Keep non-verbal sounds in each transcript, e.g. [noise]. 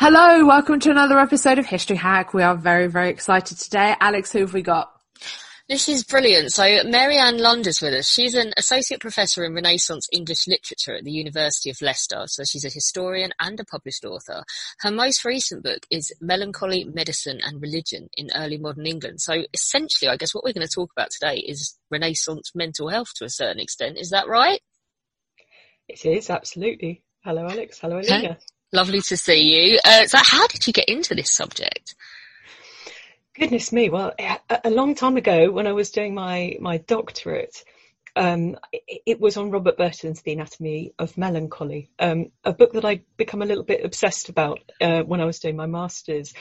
Hello, welcome to another episode of History Hack. We are very, very excited today. Alex, who have we got? This is brilliant. So Mary-Anne Lund is with us. She's an associate professor in Renaissance English literature at the University of Leicester. So she's a historian and a published author. Her most recent book is Melancholy, Medicine and Religion in Early Modern England. So essentially, I guess what we're going to talk about today is Renaissance mental health to a certain extent. Is that right? It is, absolutely. Hello, Alex. Hello, Alina. Lovely to see you. Uh, so how did you get into this subject? Goodness me. Well, a long time ago when I was doing my, my doctorate, um, it, was on Robert Burton's The Anatomy of Melancholy, um, a book that I'd become a little bit obsessed about uh, when I was doing my master's.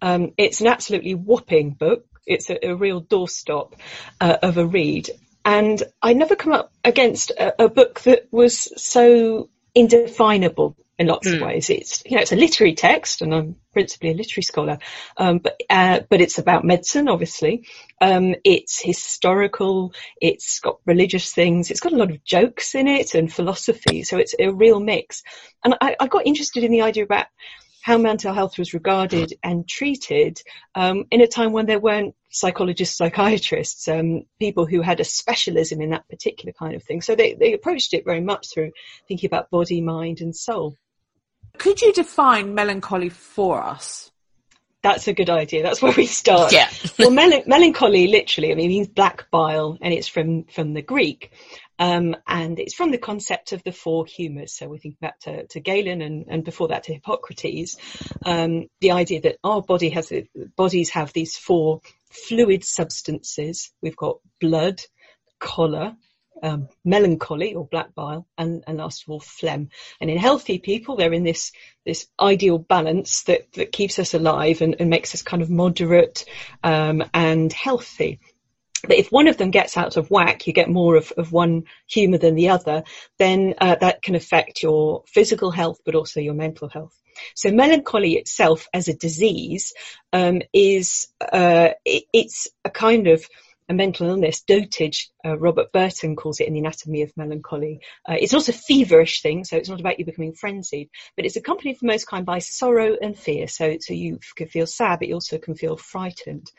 Um, it's an absolutely whopping book. It's a, a real doorstop uh, of a read. And I never come up against a, a book that was so indefinable in lots mm. of hmm. ways. It's you know it's a literary text, and I'm principally a literary scholar, um, but uh, but it's about medicine, obviously. Um, it's historical. It's got religious things. It's got a lot of jokes in it and philosophy. So it's a real mix. And I, I got interested in the idea about how mental health was regarded and treated um, in a time when there weren't psychologists, psychiatrists, um, people who had a specialism in that particular kind of thing. So they, they approached it very much through thinking about body, mind, and soul. Could you define melancholy for us? That's a good idea. That's where we start. Yeah. [laughs] well, mel- melancholy literally, I mean, means black bile, and it's from from the Greek, um, and it's from the concept of the four humours. So we think back to, to Galen, and, and before that to Hippocrates. Um, the idea that our body has bodies have these four fluid substances. We've got blood, choler, um, melancholy or black bile, and, and last of all phlegm. And in healthy people, they're in this this ideal balance that that keeps us alive and, and makes us kind of moderate um, and healthy. But if one of them gets out of whack, you get more of, of one humour than the other, then uh, that can affect your physical health, but also your mental health. So melancholy itself as a disease um, is uh, it, it's a kind of a mental illness, dotage, uh, Robert Burton calls it in the anatomy of melancholy. Uh, it's not a feverish thing, so it's not about you becoming frenzied, but it's accompanied for most kind by sorrow and fear. So, so you can feel sad, but you also can feel frightened.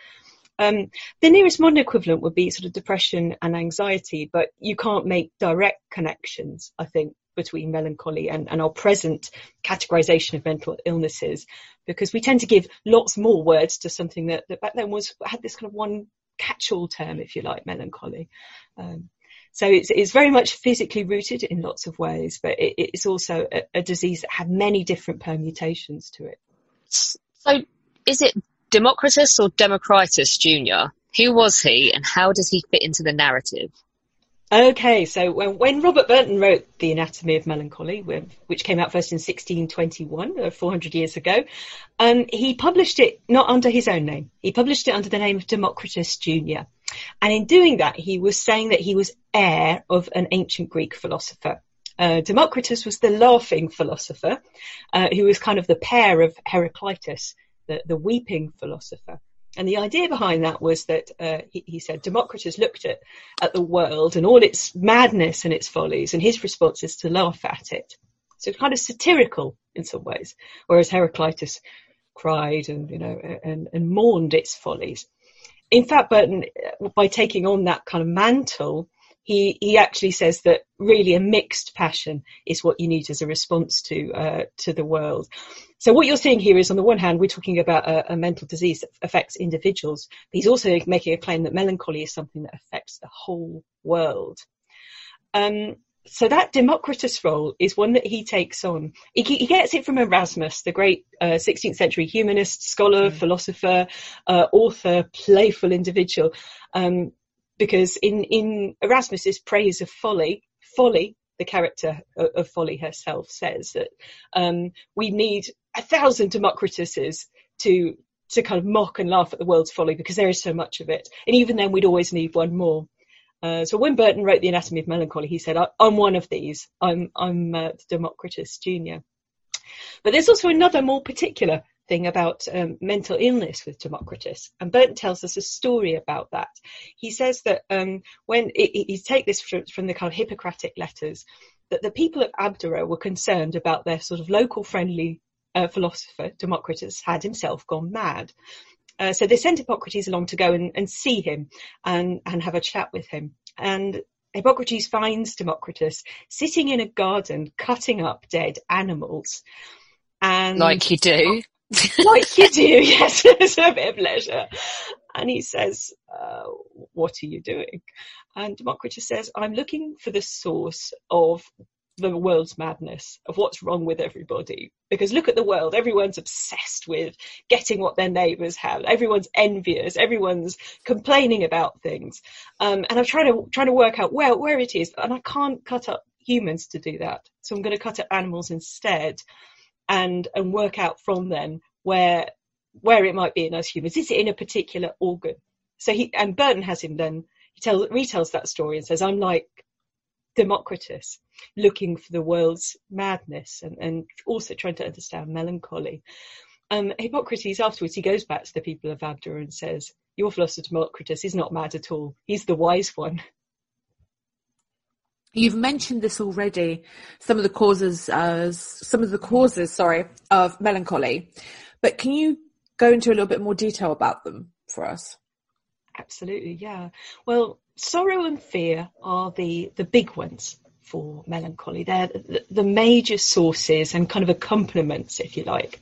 Um, the nearest modern equivalent would be sort of depression and anxiety, but you can't make direct connections, I think, between melancholy and, and our present categorization of mental illnesses, because we tend to give lots more words to something that, that back then was had this kind of one catch-all term, if you like, melancholy. Um, so it's, it's very much physically rooted in lots of ways, but it, it's also a, a disease that had many different permutations to it. So is it Democritus or Democritus Jr.? Who was he and how does he fit into the narrative? Okay, so when, when, Robert Burton wrote The Anatomy of Melancholy, which came out first in 1621, uh, 400 years ago, um, he published it not under his own name. He published it under the name of Democritus Jr. And in doing that, he was saying that he was heir of an ancient Greek philosopher. Uh, Democritus was the laughing philosopher, uh, who was kind of the pair of Heraclitus, the, the weeping philosopher. And the idea behind that was that uh, he, he, said Democritus looked at, at the world and all its madness and its follies, and his response is to laugh at it. So kind of satirical in some ways, whereas Heraclitus cried and you know and, and mourned its follies. In fact, Burton, by taking on that kind of mantle, he he actually says that really a mixed passion is what you need as a response to uh, to the world. So what you're seeing here is, on the one hand, we're talking about a, a, mental disease that affects individuals, but he's also making a claim that melancholy is something that affects the whole world. Um, so that Democritus role is one that he takes on. He, he gets it from Erasmus, the great uh, 16th century humanist, scholar, mm. philosopher, uh, author, playful individual. Um, because in, in Erasmus's praise of folly, folly, the character of, of folly herself says that um, we need a thousand Democrituses to to kind of mock and laugh at the world's folly because there is so much of it. And even then, we'd always need one more. Uh, so when Burton wrote The Anatomy of Melancholy, he said, "I'm one of these. I'm I'm uh, Democritus Junior." But there's also another more particular thing about um, mental illness with Democritus, and Burton tells us a story about that. He says that um, when he take this from, from, the kind of Hippocratic letters, that the people of Abdera were concerned about their sort of local friendly uh, philosopher Democritus had himself gone mad. Uh, so they sent Hippocrates along to go and, and see him and, and have a chat with him. And Hippocrates finds Democritus sitting in a garden cutting up dead animals. And like you do. Like you do, [laughs] yes, [laughs] it's a bit of leisure. And he says, uh, What are you doing? And Democritus says, I'm looking for the source of the world's madness, of what's wrong with everybody. Because look at the world, everyone's obsessed with getting what their neighbours have. Everyone's envious, everyone's complaining about things. Um, and I'm trying to trying to work out where where it is, and I can't cut up humans to do that. So I'm going to cut up animals instead and and work out from then where where it might be in us humans. Is it in a particular organ? So he and Burton has him then he tells retells that story and says, I'm like Democritus, looking for the world's madness and, and also trying to understand melancholy. Um, Hippocrates afterwards he goes back to the people of Abdera and says, Your philosopher Democritus is not mad at all. He's the wise one. You've mentioned this already. Some of the causes, uh, some of the causes, sorry, of melancholy. But can you go into a little bit more detail about them for us? Absolutely, yeah. Well, sorrow and fear are the the big ones for melancholy. They're the, major sources and kind of accompaniments, if you like.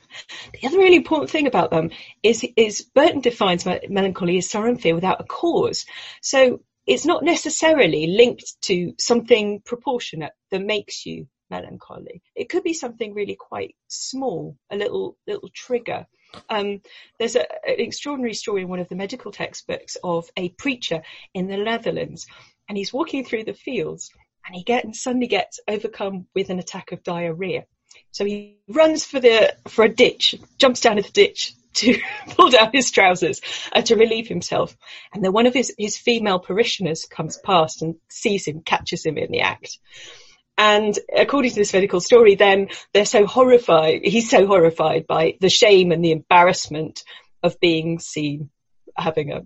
The other really important thing about them is, is Burton defines melancholy as sorrow and fear without a cause. So it's not necessarily linked to something proportionate that makes you melancholy. It could be something really quite small, a little little trigger. Um, there's a, an extraordinary story in one of the medical textbooks of a preacher in the Netherlands, and he's walking through the fields, and he get and suddenly gets overcome with an attack of diarrhea. So he runs for the for a ditch, jumps down in the ditch, to [laughs] pull down his trousers uh, to relieve himself. And then one of his, his female parishioners comes past and sees him, catches him in the act. And according to this medical story, then they're so horrified, he's so horrified by the shame and the embarrassment of being seen having a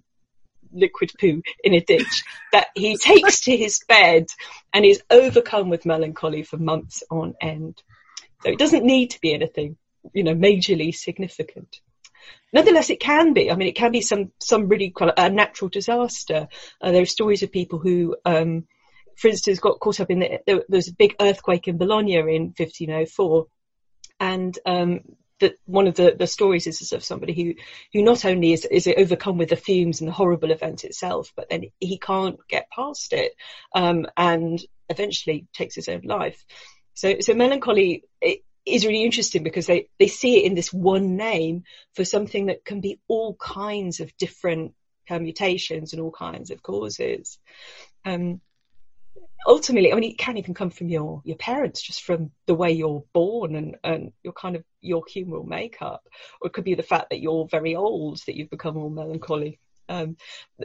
liquid poo in a ditch [laughs] that he takes to his bed and is overcome with melancholy for months on end. So it doesn't need to be anything, you know, majorly significant. Nonetheless, it can be. I mean, it can be some some really a natural disaster. Uh, there are stories of people who, um, for instance, got caught up in the, there, there was a big earthquake in Bologna in 1504, and um, that one of the, the stories is of somebody who, who not only is, is overcome with the fumes and the horrible event itself, but then he can't get past it, um, and eventually takes his own life. So, so melancholy, is really interesting because they, they see it in this one name for something that can be all kinds of different permutations and all kinds of causes. Um, ultimately, I mean, it can even come from your, your parents, just from the way you're born and, and your kind of your humoral makeup. Or it could be the fact that you're very old, that you've become all melancholy. Um,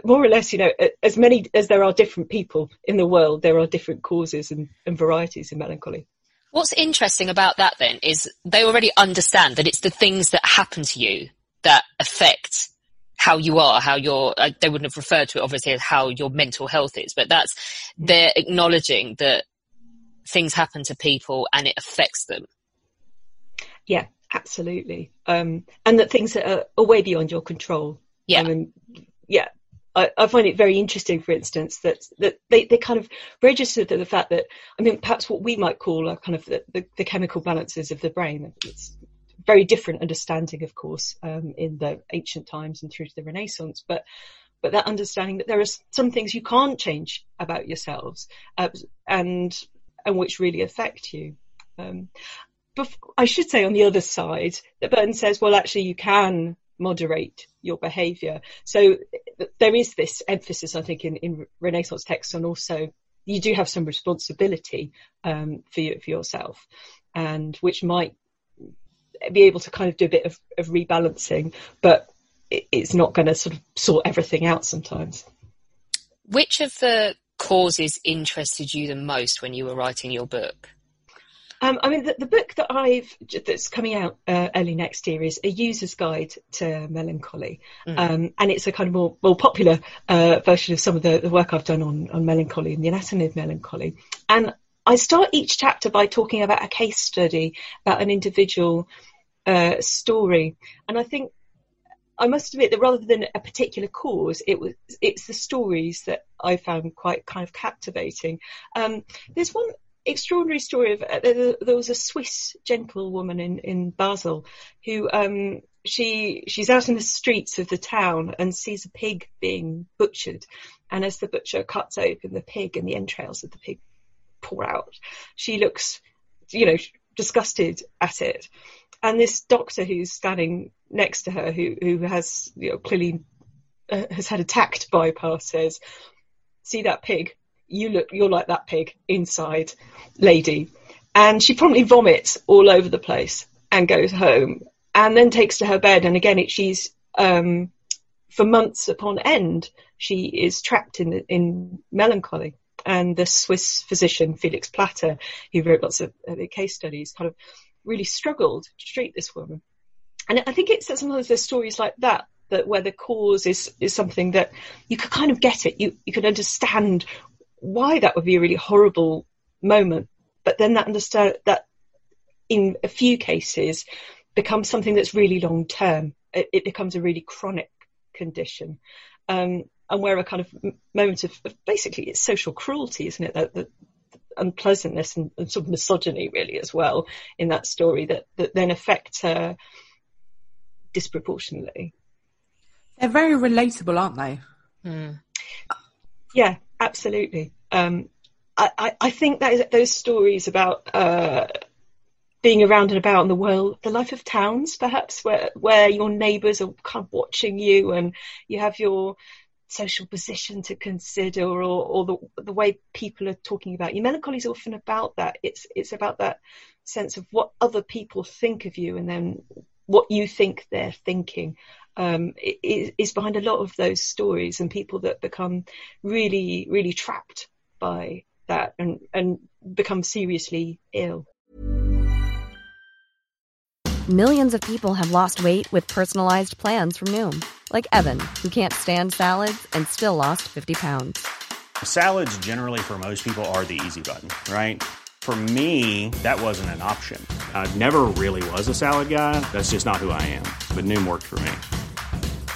more or less, you know, as many as there are different people in the world, there are different causes and, and varieties in melancholy. What's interesting about that then is they already understand that it's the things that happen to you that affect how you are, how your uh, they wouldn't have referred to it obviously as how your mental health is, but that's, they're acknowledging that things happen to people and it affects them. Yeah, absolutely. Um, and that things are, are way beyond your control. Yeah. I mean, yeah, I, I, find it very interesting, for instance, that, that they, they kind of register the fact that, I mean, perhaps what we might call a kind of the, the, the chemical balances of the brain. It's very different understanding, of course, um, in the ancient times and through to the Renaissance, but but that understanding that there are some things you can't change about yourselves uh, and and which really affect you. Um, but I should say on the other side that Burton says, well, actually, you can moderate your behaviour. So there is this emphasis, I think, in, in Renaissance texts on also you do have some responsibility um, for, you, for yourself, and which might be able to kind of do a bit of, of rebalancing, but it, it's not going to sort of sort everything out sometimes. Which of the causes interested you the most when you were writing your book? Um, I mean, the, the, book that I've that's coming out uh, early next year is a user's guide to melancholy, mm. um, and it's a kind of more more popular uh, version of some of the, the, work I've done on on melancholy and the anatomy of melancholy. And I start each chapter by talking about a case study about an individual uh, story, and I think I must admit that rather than a particular cause, it was it's the stories that I found quite kind of captivating. Um, there's one extraordinary story of uh, there, was a Swiss gentlewoman in in Basel who um, she she's out in the streets of the town and sees a pig being butchered, and as the butcher cuts open the pig and the entrails of the pig pour out, she looks, you know, disgusted at it. And this doctor who's standing next to her, who who has you know, clearly uh, has had a tact bypass, says, "See that pig? You look, you're like that pig inside, lady. And she promptly vomits all over the place and goes home and then takes to her bed. And again, it, she's, um, for months upon end, she is trapped in, in melancholy. And the Swiss physician, Felix Platter, who wrote lots of uh, case studies, kind of really struggled to treat this woman. And I think it's sometimes there's stories like that that where the cause is is something that you could kind of get it. You you could understand why that would be a really horrible moment. But then that understand that in a few cases becomes something that's really long term. It, it, becomes a really chronic condition. Um, and where a kind of moment of, of, basically it's social cruelty, isn't it? That, unpleasantness and, and, sort of misogyny really as well in that story that, that then affect her disproportionately. They're very relatable, aren't they? Mm. Yeah, absolutely. Um, I, I, think that is, those stories about uh, being around and about in the world, the life of towns, perhaps, where where your neighbours are kind of watching you, and you have your social position to consider, or, or the the way people are talking about you. Melancholy is often about that. It's it's about that sense of what other people think of you, and then what you think they're thinking um, is, behind a lot of those stories and people that become really, really trapped by that and, and become seriously ill. Millions of people have lost weight with personalized plans from Noom, like Evan, who can't stand salads and still lost 50 pounds. Salads, generally, for most people, are the easy button, right? For me, that wasn't an option. I never really was a salad guy. That's just not who I am. But Noom worked for me.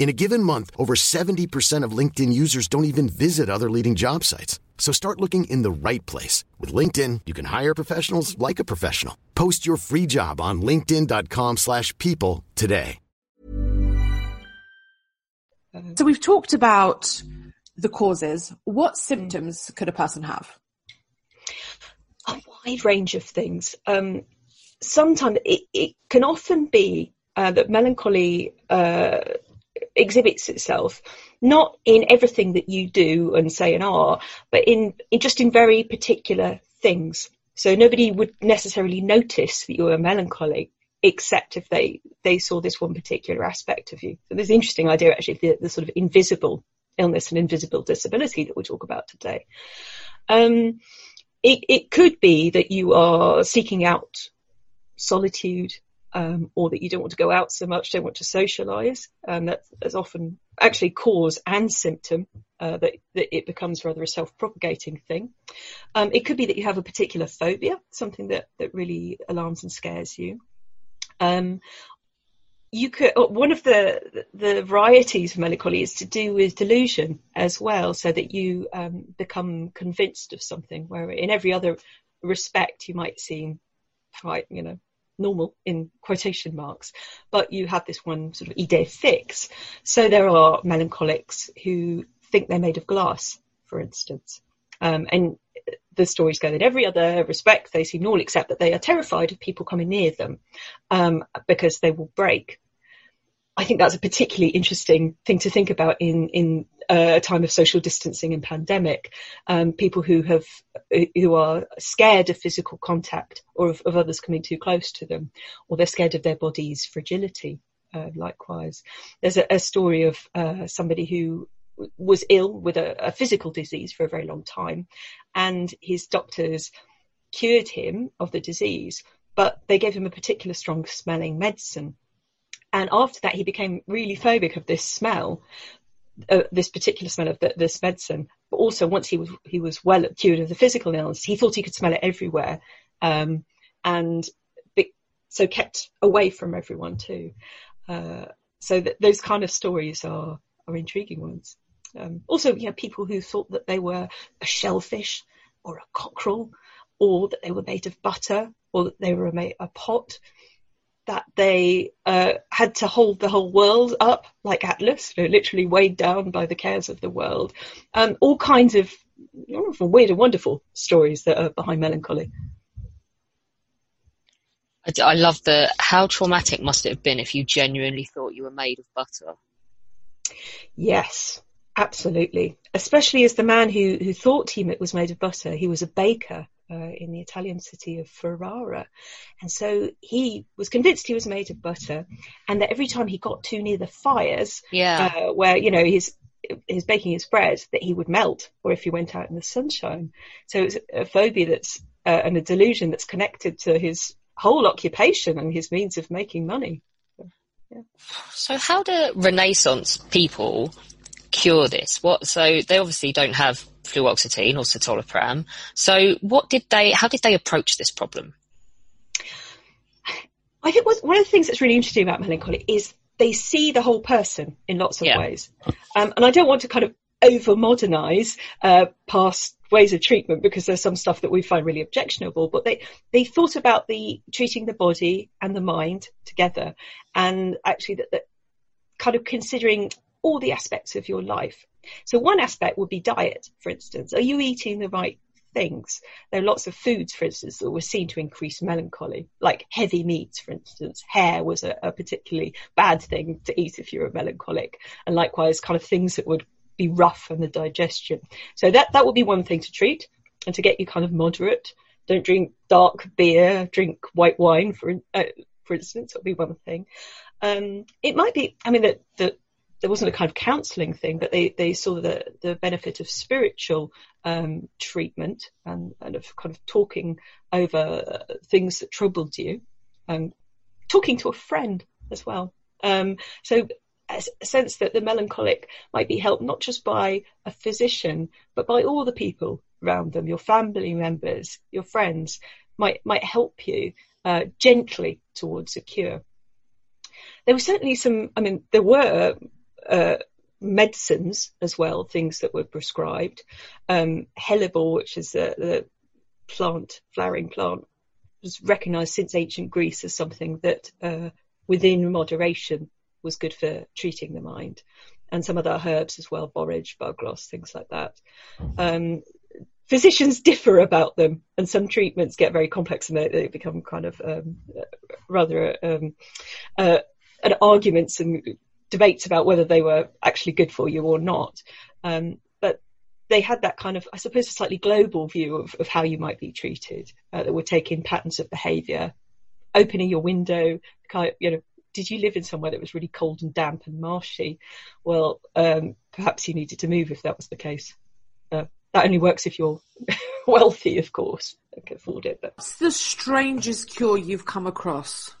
In a given month, over 70% of LinkedIn users don't even visit other leading job sites. So start looking in the right place. With LinkedIn, you can hire professionals like a professional. Post your free job on linkedin.com slash people today. So we've talked about the causes. What symptoms could a person have? A wide range of things. Um, sometimes it, it, can often be uh, that melancholy... Uh, exhibits itself not in everything that you do and say and are, but in, in just in very particular things. So nobody would necessarily notice that you were a melancholy except if they, they saw this one particular aspect of you. So there's an interesting idea actually, the, the sort of invisible illness and invisible disability that we talk about today. Um, it, it could be that you are seeking out solitude, um, or that you don't want to go out so much, don't want to socialise. Um, that is often actually cause and symptom uh, that, that, it becomes rather a self-propagating thing. Um, it could be that you have a particular phobia, something that, that really alarms and scares you. Um, you could uh, one of the the varieties of melancholy is to do with delusion as well, so that you um, become convinced of something. Where in every other respect you might seem quite you know normal in quotation marks, but you have this one sort of idée fixe. So there are melancholics who think they're made of glass, for instance. Um, and the stories go in every other respect they seem normal, except that they are terrified of people coming near them um, because they will break. I think that's a particularly interesting thing to think about in in a time of social distancing and pandemic. Um, people who have who are scared of physical contact or of, of, others coming too close to them, or they're scared of their body's fragility. Uh, likewise, there's a, a story of uh, somebody who was ill with a, a physical disease for a very long time, and his doctors cured him of the disease, but they gave him a particular strong smelling medicine. And after that, he became really phobic of this smell, uh, this particular smell of the, this medicine. But also, once he was he was well cured of the physical illness, he thought he could smell it everywhere, um, and be, so kept away from everyone too. Uh, so that those kind of stories are are intriguing ones. Um, also, you know, people who thought that they were a shellfish or a cockerel, or that they were made of butter, or that they were a pot, that they uh, had to hold the whole world up like Atlas, literally weighed down by the cares of the world. Um, all kinds of weird and wonderful stories that are behind melancholy. I love the how traumatic must it have been if you genuinely thought you were made of butter. Yes, Absolutely, especially as the man who, who thought he was made of butter, he was a baker uh, in the Italian city of Ferrara. And so he was convinced he was made of butter and that every time he got too near the fires, yeah. Uh, where, you know, he's, he's baking his bread, that he would melt or if he went out in the sunshine. So it's a phobia that's, uh, and a delusion that's connected to his whole occupation and his means of making money. Yeah. So how do Renaissance people cure this? What? So they obviously don't have fluoxetine or citalopram. So what did they? How did they approach this problem? I think one of the things that's really interesting about melancholy is they see the whole person in lots of yeah. ways, um, and I don't want to kind of over modernize uh, past ways of treatment because there's some stuff that we find really objectionable but they they thought about the treating the body and the mind together and actually that, that kind of considering all the aspects of your life. So one aspect would be diet, for instance. Are you eating the right things? There are lots of foods, for instance, that were seen to increase melancholy, like heavy meats, for instance. Hare was a, a particularly bad thing to eat if you were melancholic, and likewise, kind of things that would be rough on the digestion. So that that would be one thing to treat, and to get you kind of moderate. Don't drink dark beer. Drink white wine, for uh, for instance. Would be one thing. Um, it might be. I mean, the, the there wasn't a kind of counselling thing, but they, they saw the, the benefit of spiritual um, treatment and, and of kind of talking over things that troubled you, and talking to a friend as well. Um, so a sense that the melancholic might be helped not just by a physician, but by all the people around them, your family members, your friends, might might help you uh, gently towards a cure. There were certainly some. I mean, there were uh, medicines as well, things that were prescribed. Um, hellebore, which is the, the plant, flowering plant, was recognised since ancient Greece as something that, uh, within moderation, was good for treating the mind. And some other herbs as well, borage, bugloss, things like that. Um, physicians [laughs] differ about them, and some treatments get very complex and they, they become kind of um, rather um, uh, an arguments and debates about whether they were actually good for you or not. Um, but they had that kind of, I suppose, a slightly global view of, of how you might be treated uh, that take in patterns of behaviour, opening your window, kind of, you know, did you live in somewhere that was really cold and damp and marshy? Well, um, perhaps you needed to move if that was the case. Uh, that only works if you're [laughs] wealthy, of course, and can afford it. But What's the strangest cure you've come across?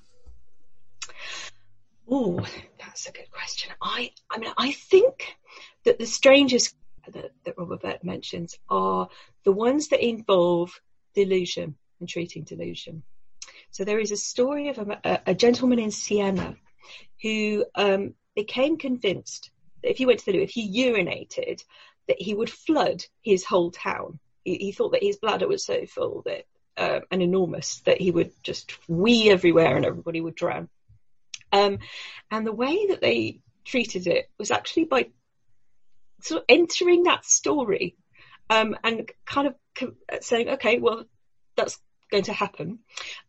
oh, that's a good question. I, I mean, I think that the strangest that, that Robert Burt mentions are the ones that involve delusion and treating delusion. So there is a story of a, a gentleman in Siena who um, became convinced that if he went to the loo, if he urinated, that he would flood his whole town. He, he thought that his bladder was so full that uh, and enormous that he would just wee everywhere and everybody would drown. Um, and the way that they treated it was actually by sort of entering that story um, and kind of saying, okay, well, that's going to happen.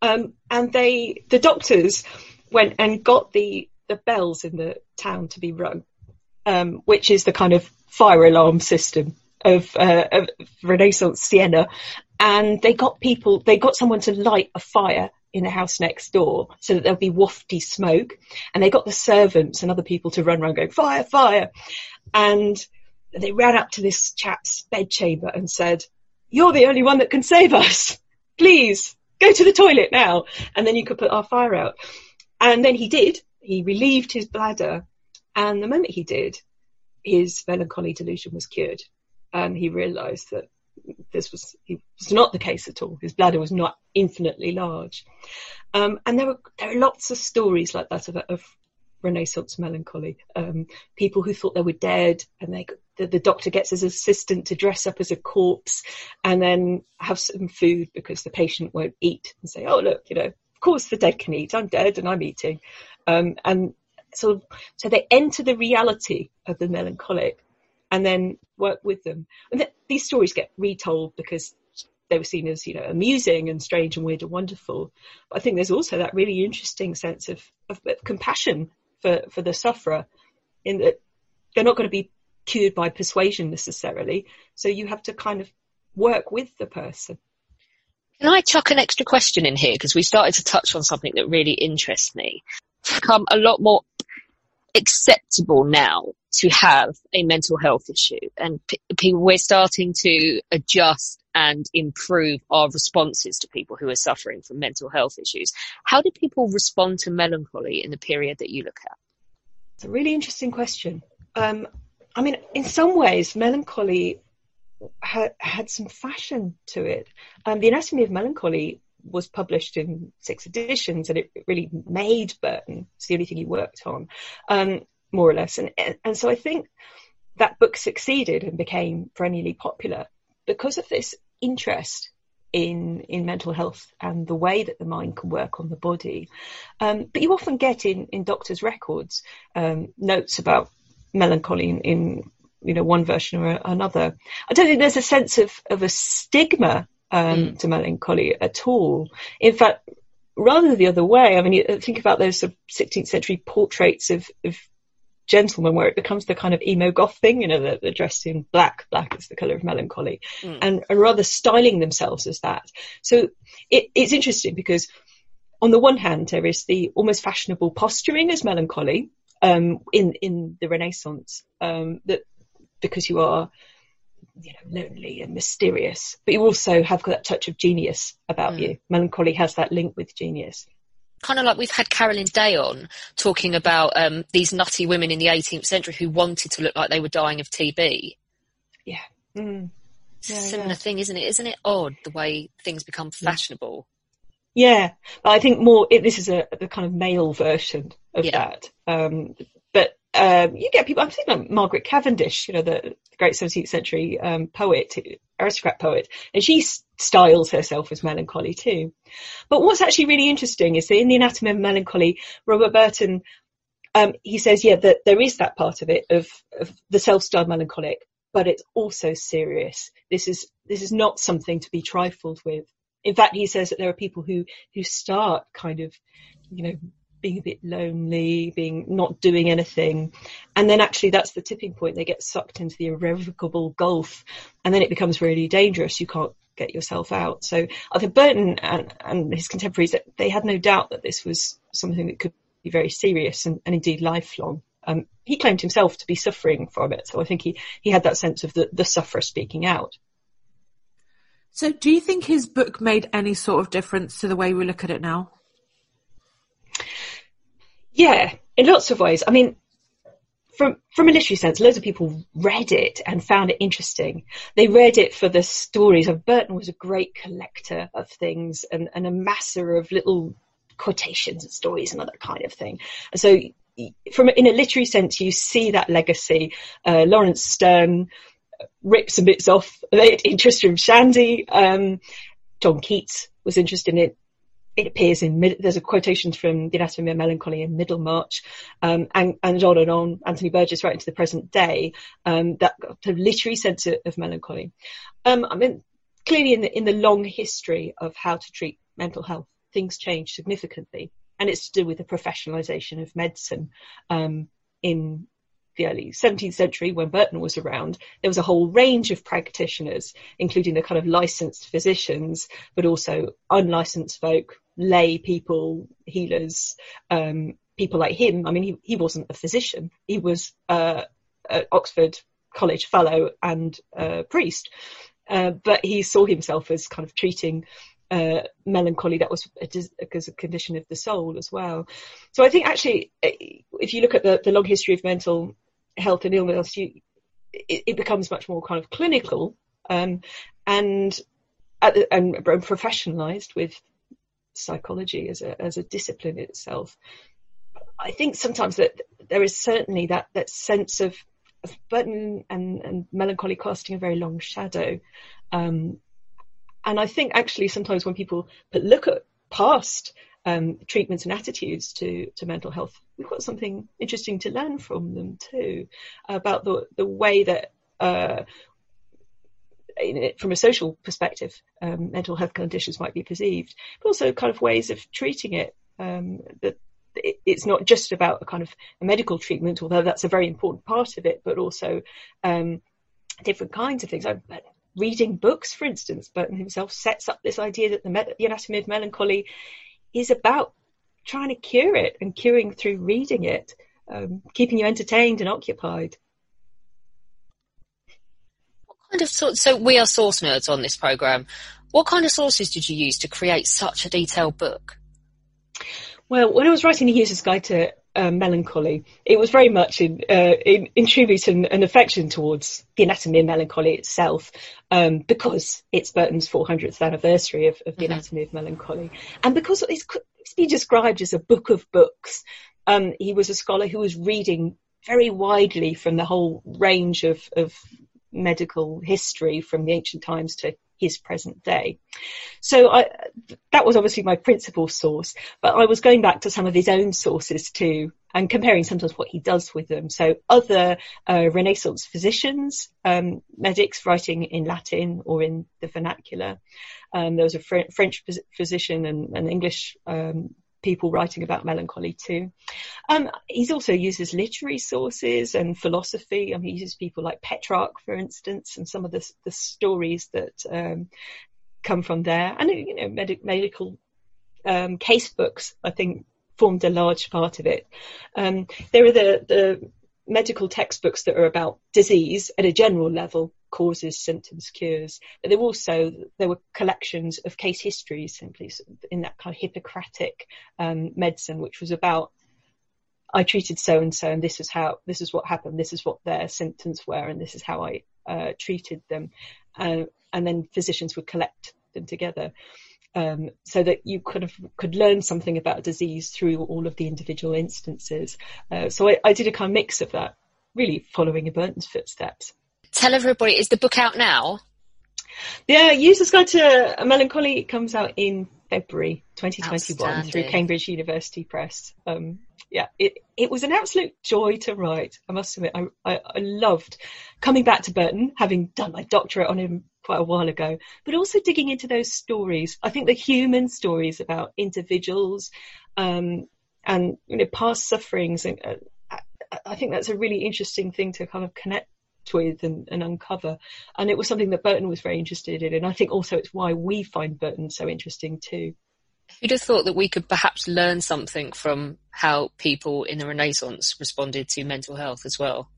Um, and they, the doctors went and got the, the bells in the town to be rung, um, which is the kind of fire alarm system of, uh, of Renaissance Siena. And they got people, they got someone to light a fire in the house next door so that there'll be wafty smoke. And they got the servants and other people to run around going, fire, fire. And they ran up to this chap's bedchamber and said, you're the only one that can save us. Please go to the toilet now. And then you could put our fire out. And then he did. He relieved his bladder. And the moment he did, his melancholy delusion was cured. And he realized that this was, was not the case at all. His bladder was not infinitely large. Um, and there were, there are lots of stories like that of, of Renaissance melancholy. Um, people who thought they were dead and they, the, the, doctor gets his assistant to dress up as a corpse and then have some food because the patient won't eat and say, oh, look, you know, of course the dead can eat. I'm dead and I'm eating. Um, and of, so they enter the reality of the melancholic and then work with them. And these stories get retold because they were seen as, you know, amusing and strange and weird and wonderful. But I think there's also that really interesting sense of, of, of compassion for, for the sufferer in that they're not going to be cured by persuasion necessarily. So you have to kind of work with the person. Can I chuck an extra question in here? Because we started to touch on something that really interests me. Become a lot more acceptable now to have a mental health issue and p- people, we're starting to adjust and improve our responses to people who are suffering from mental health issues. How do people respond to melancholy in the period that you look at? It's a really interesting question. Um, I mean, in some ways, melancholy ha- had some fashion to it. Um, the Anatomy of Melancholy was published in six editions, and it really made Burton. It's the only thing he worked on, um, more or less. And, and so I think that book succeeded and became perennially popular because of this interest in in mental health and the way that the mind can work on the body. Um, but you often get in in doctors' records um, notes about melancholy in, in, you know one version or another. I don't think there's a sense of of a stigma um, mm. to melancholy at all. In fact, rather the other way. I mean, you think about those sort of 16th century portraits of, of gentlemen where it becomes the kind of emo goth thing, you know, they're, they're dressed in black, black is the colour of melancholy, mm. and, and, rather styling themselves as that. So it, it's interesting because on the one hand, there is the almost fashionable posturing as melancholy um, in, in the Renaissance, um, that because you are you know, lonely and mysterious, but you also have got that touch of genius about mm. you. Melancholy has that link with genius. Kind of like we've had Carolyn Day on talking about um, these nutty women in the 18th century who wanted to look like they were dying of TB. Yeah. Mm. yeah similar yeah. thing, isn't it? Isn't it odd the way things become fashionable? Yeah, but I think more. It, this is a the kind of male version of yeah. that. Um, but um, you get people. I'm thinking of Margaret Cavendish, you know, the great 17th century um, poet, aristocrat poet, and she styles herself as melancholy too. But what's actually really interesting is that in the Anatomy of Melancholy, Robert Burton, um, he says, yeah, that there is that part of it of, of the self-styled melancholic, but it's also serious. This is this is not something to be trifled with. In fact, he says that there are people who who start kind of, you know, being a bit lonely, being not doing anything. And then actually that's the tipping point. They get sucked into the irrevocable gulf and then it becomes really dangerous. You can't get yourself out. So I think Burton and, and his contemporaries, they had no doubt that this was something that could be very serious and, and indeed lifelong. Um, he claimed himself to be suffering from it, so I think he, he had that sense of the, the sufferer speaking out. So, do you think his book made any sort of difference to the way we look at it now? Yeah, in lots of ways. I mean, from from a literary sense, loads of people read it and found it interesting. They read it for the stories. Of Burton was a great collector of things and, and a masser of little quotations and stories and other kind of thing. And so, from in a literary sense, you see that legacy. Uh, Laurence Sterne rips some bits off [laughs] it in Tristram Shandy. Um, John Keats was interested in it. It appears in mid, there's a quotation from The Anatomy of Melancholy in Middlemarch, um, and, and on and on. Anthony Burgess right into the present day. Um, that literary sense of, of melancholy. Um, I mean, clearly in the in the long history of how to treat mental health, things change significantly, and it's to do with the professionalisation of medicine um, in the early 17th century when Burton was around, there was a whole range of practitioners, including the kind of licensed physicians, but also unlicensed folk, lay people, healers, um, people like him. I mean, he, he wasn't a physician. He was uh, an Oxford College fellow and a priest. Uh, but he saw himself as kind of treating uh, melancholy that was a, a condition of the soul as well. So I think actually, if you look at the, the long history of mental health and illness, you, it, it becomes much more kind of clinical um, and, the, and and professionalized with psychology as a as a discipline itself. I think sometimes that there is certainly that that sense of, of burden and, and melancholy casting a very long shadow. Um, and I think actually sometimes when people look at past um, treatments and attitudes to, to mental health, we've got something interesting to learn from them too about the, the way that uh, from a social perspective, um, mental health conditions might be perceived, but also kind of ways of treating it. Um, that it, it's not just about a kind of a medical treatment, although that's a very important part of it, but also um, different kinds of things. I, reading books, for instance, Burton himself sets up this idea that the, the anatomy of melancholy is about trying to cure it and curing through reading it, um, keeping you entertained and occupied. What kind of so we are source nerds on this program. What kind of sources did you use to create such a detailed book? Well, when I was writing the user's guide to uh, melancholy, it was very much in, uh, in, in tribute and, and, affection towards the anatomy of melancholy itself, um, because it's Burton's 400th anniversary of, of the mm-hmm. anatomy of melancholy, and because it's, it's been described as a book of books. Um, he was a scholar who was reading very widely from the whole range of, of medical history from the ancient times to his present day. So I, that was obviously my principal source, but I was going back to some of his own sources too and comparing sometimes what he does with them. So other uh, Renaissance physicians, um, medics writing in Latin or in the vernacular. Um, there was a Fr- French physician and an English um, people writing about melancholy too. Um, he's also uses literary sources and philosophy. I mean, he uses people like Petrarch, for instance, and some of the, the stories that um, come from there. And, you know, med- medical um, case books, I think, formed a large part of it. Um, there are the, the medical textbooks that are about disease at a general level, causes, symptoms, cures. But there were also there were collections of case histories, simply in that kind of Hippocratic um, medicine, which was about I treated so and so, and this is how this is what happened, this is what their symptoms were, and this is how I uh, treated them. Uh, and then physicians would collect them together. Um, so that you kind of could learn something about disease through all of the individual instances. Uh, so I, I, did a kind of mix of that, really following in Burton's footsteps. Tell everybody, is the book out now? Yeah, User's Guide to Melancholy comes out in February 2021 through Cambridge University Press. Um, yeah, it, it was an absolute joy to write. I must admit, I, I, I loved coming back to Burton, having done my doctorate on him quite a while ago, but also digging into those stories. I think the human stories about individuals um, and you know past sufferings, and uh, I think that's a really interesting thing to kind of connect with and, and, uncover. And it was something that Burton was very interested in, and I think also it's why we find Burton so interesting too. Who'd have thought that we could perhaps learn something from how people in the Renaissance responded to mental health as well?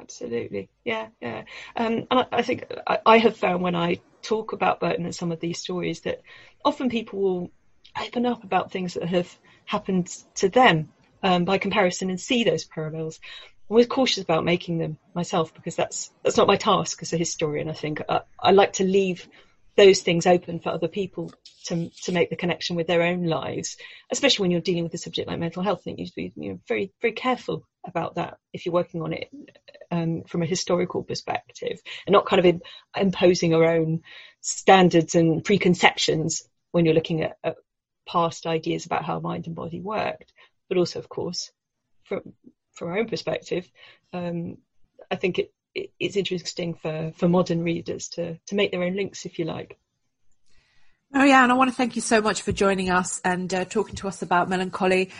Absolutely, yeah, yeah. Um, and I, I think I, I, have found when I talk about Burton and some of these stories that often people will open up about things that have happened to them um, by comparison and see those parallels. I'm always cautious about making them myself because that's that's not my task as a historian. I think I, I like to leave those things open for other people to to make the connection with their own lives, especially when you're dealing with a subject like mental health. I think you should be you know, very very careful about that if you're working on it um, from a historical perspective, and not kind of in, imposing our own standards and preconceptions when you're looking at, at past ideas about how mind and body worked. But also, of course, from from our own perspective, um, I think it it's interesting for, for modern readers to, to make their own links, if you like. And I want to thank you so much for joining us and uh, talking to us about melancholy.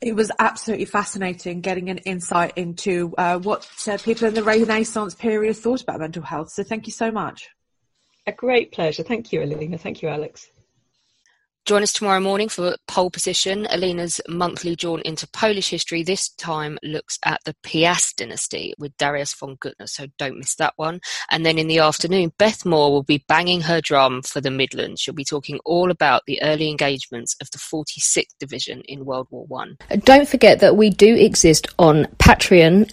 It was absolutely fascinating getting an insight into uh, what uh, people in the Renaissance period thought about mental health. So thank you so much. A great pleasure. Thank you, Alina. Thank you, Alex. Join us tomorrow morning for Pole Position. Alina's monthly jaunt into Polish history this time looks at the Piast dynasty with Darius von Güttner, so don't miss that one. And then in the afternoon, Beth Moore will be banging her drum for the Midlands. She'll be talking all about the early engagements of the 46th Division in World War One. Don't forget that we do exist on Patreon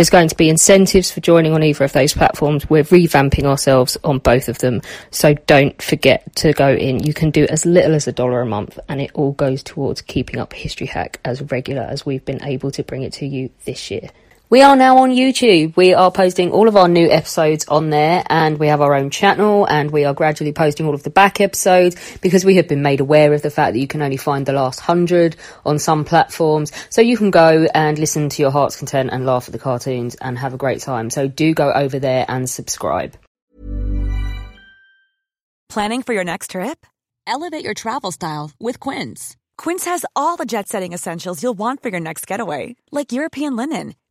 there's going to be incentives for joining on either of those platforms. We're revamping ourselves on both of them. So don't forget to go in. You can do as little as a dollar a month and it all goes towards keeping up History Hack as regular as we've been able to bring it to you this year. We are now on YouTube. We are posting all of our new episodes on there and we have our own channel and we are gradually posting all of the back episodes because we have been made aware of the fact that you can only find the last hundred on some platforms. So you can go and listen to your heart's content and laugh at the cartoons and have a great time. So do go over there and subscribe. Planning for your next trip? Elevate your travel style with Quince. Quince has all the jet setting essentials you'll want for your next getaway, like European linen